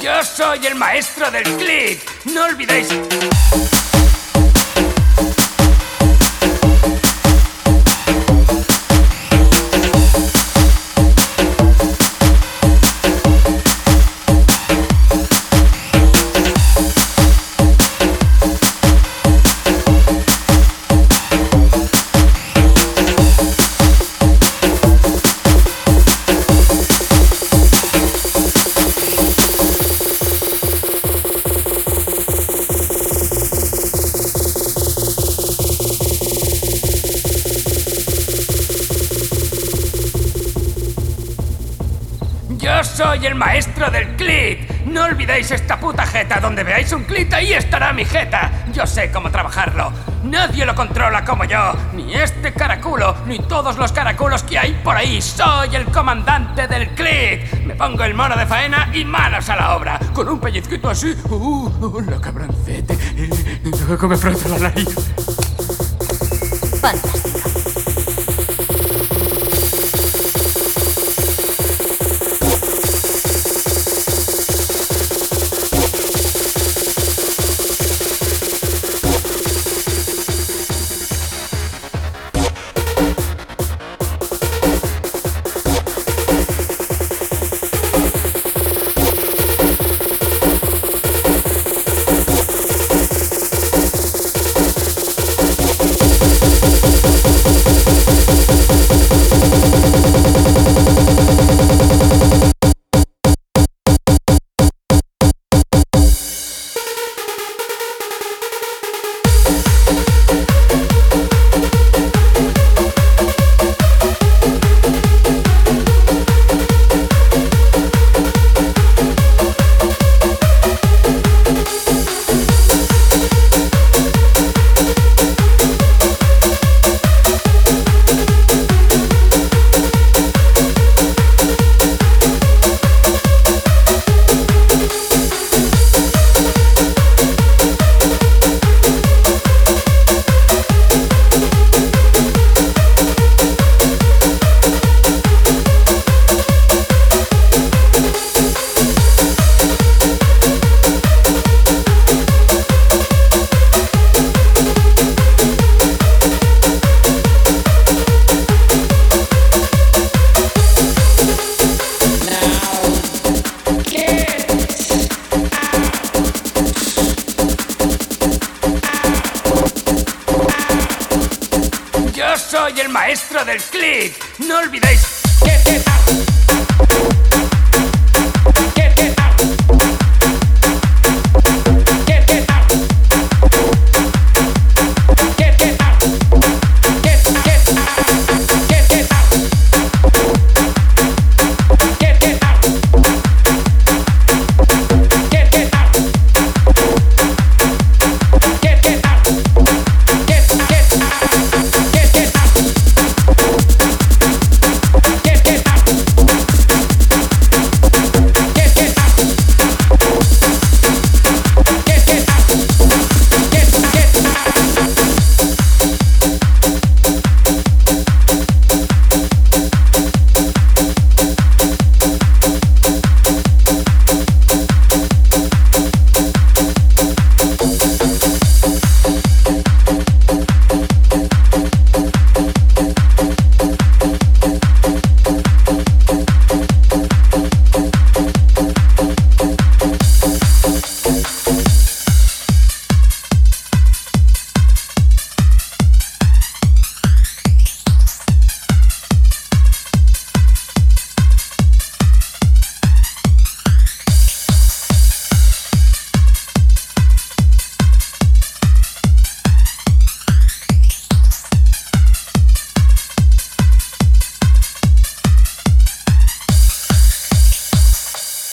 Yo soy el maestro del click. No olvidéis. Yo soy el maestro del clit. No olvidéis esta puta jeta. Donde veáis un clit, ahí estará mi jeta. Yo sé cómo trabajarlo. Nadie lo controla como yo. Ni este caraculo, ni todos los caraculos que hay por ahí. Soy el comandante del clit. Me pongo el mono de faena y manos a la obra. Con un pellizquito así. Uh, uh, la cabroncete. Luego me froto la nariz. Fantástica. Soy el maestro del click. No olvidéis.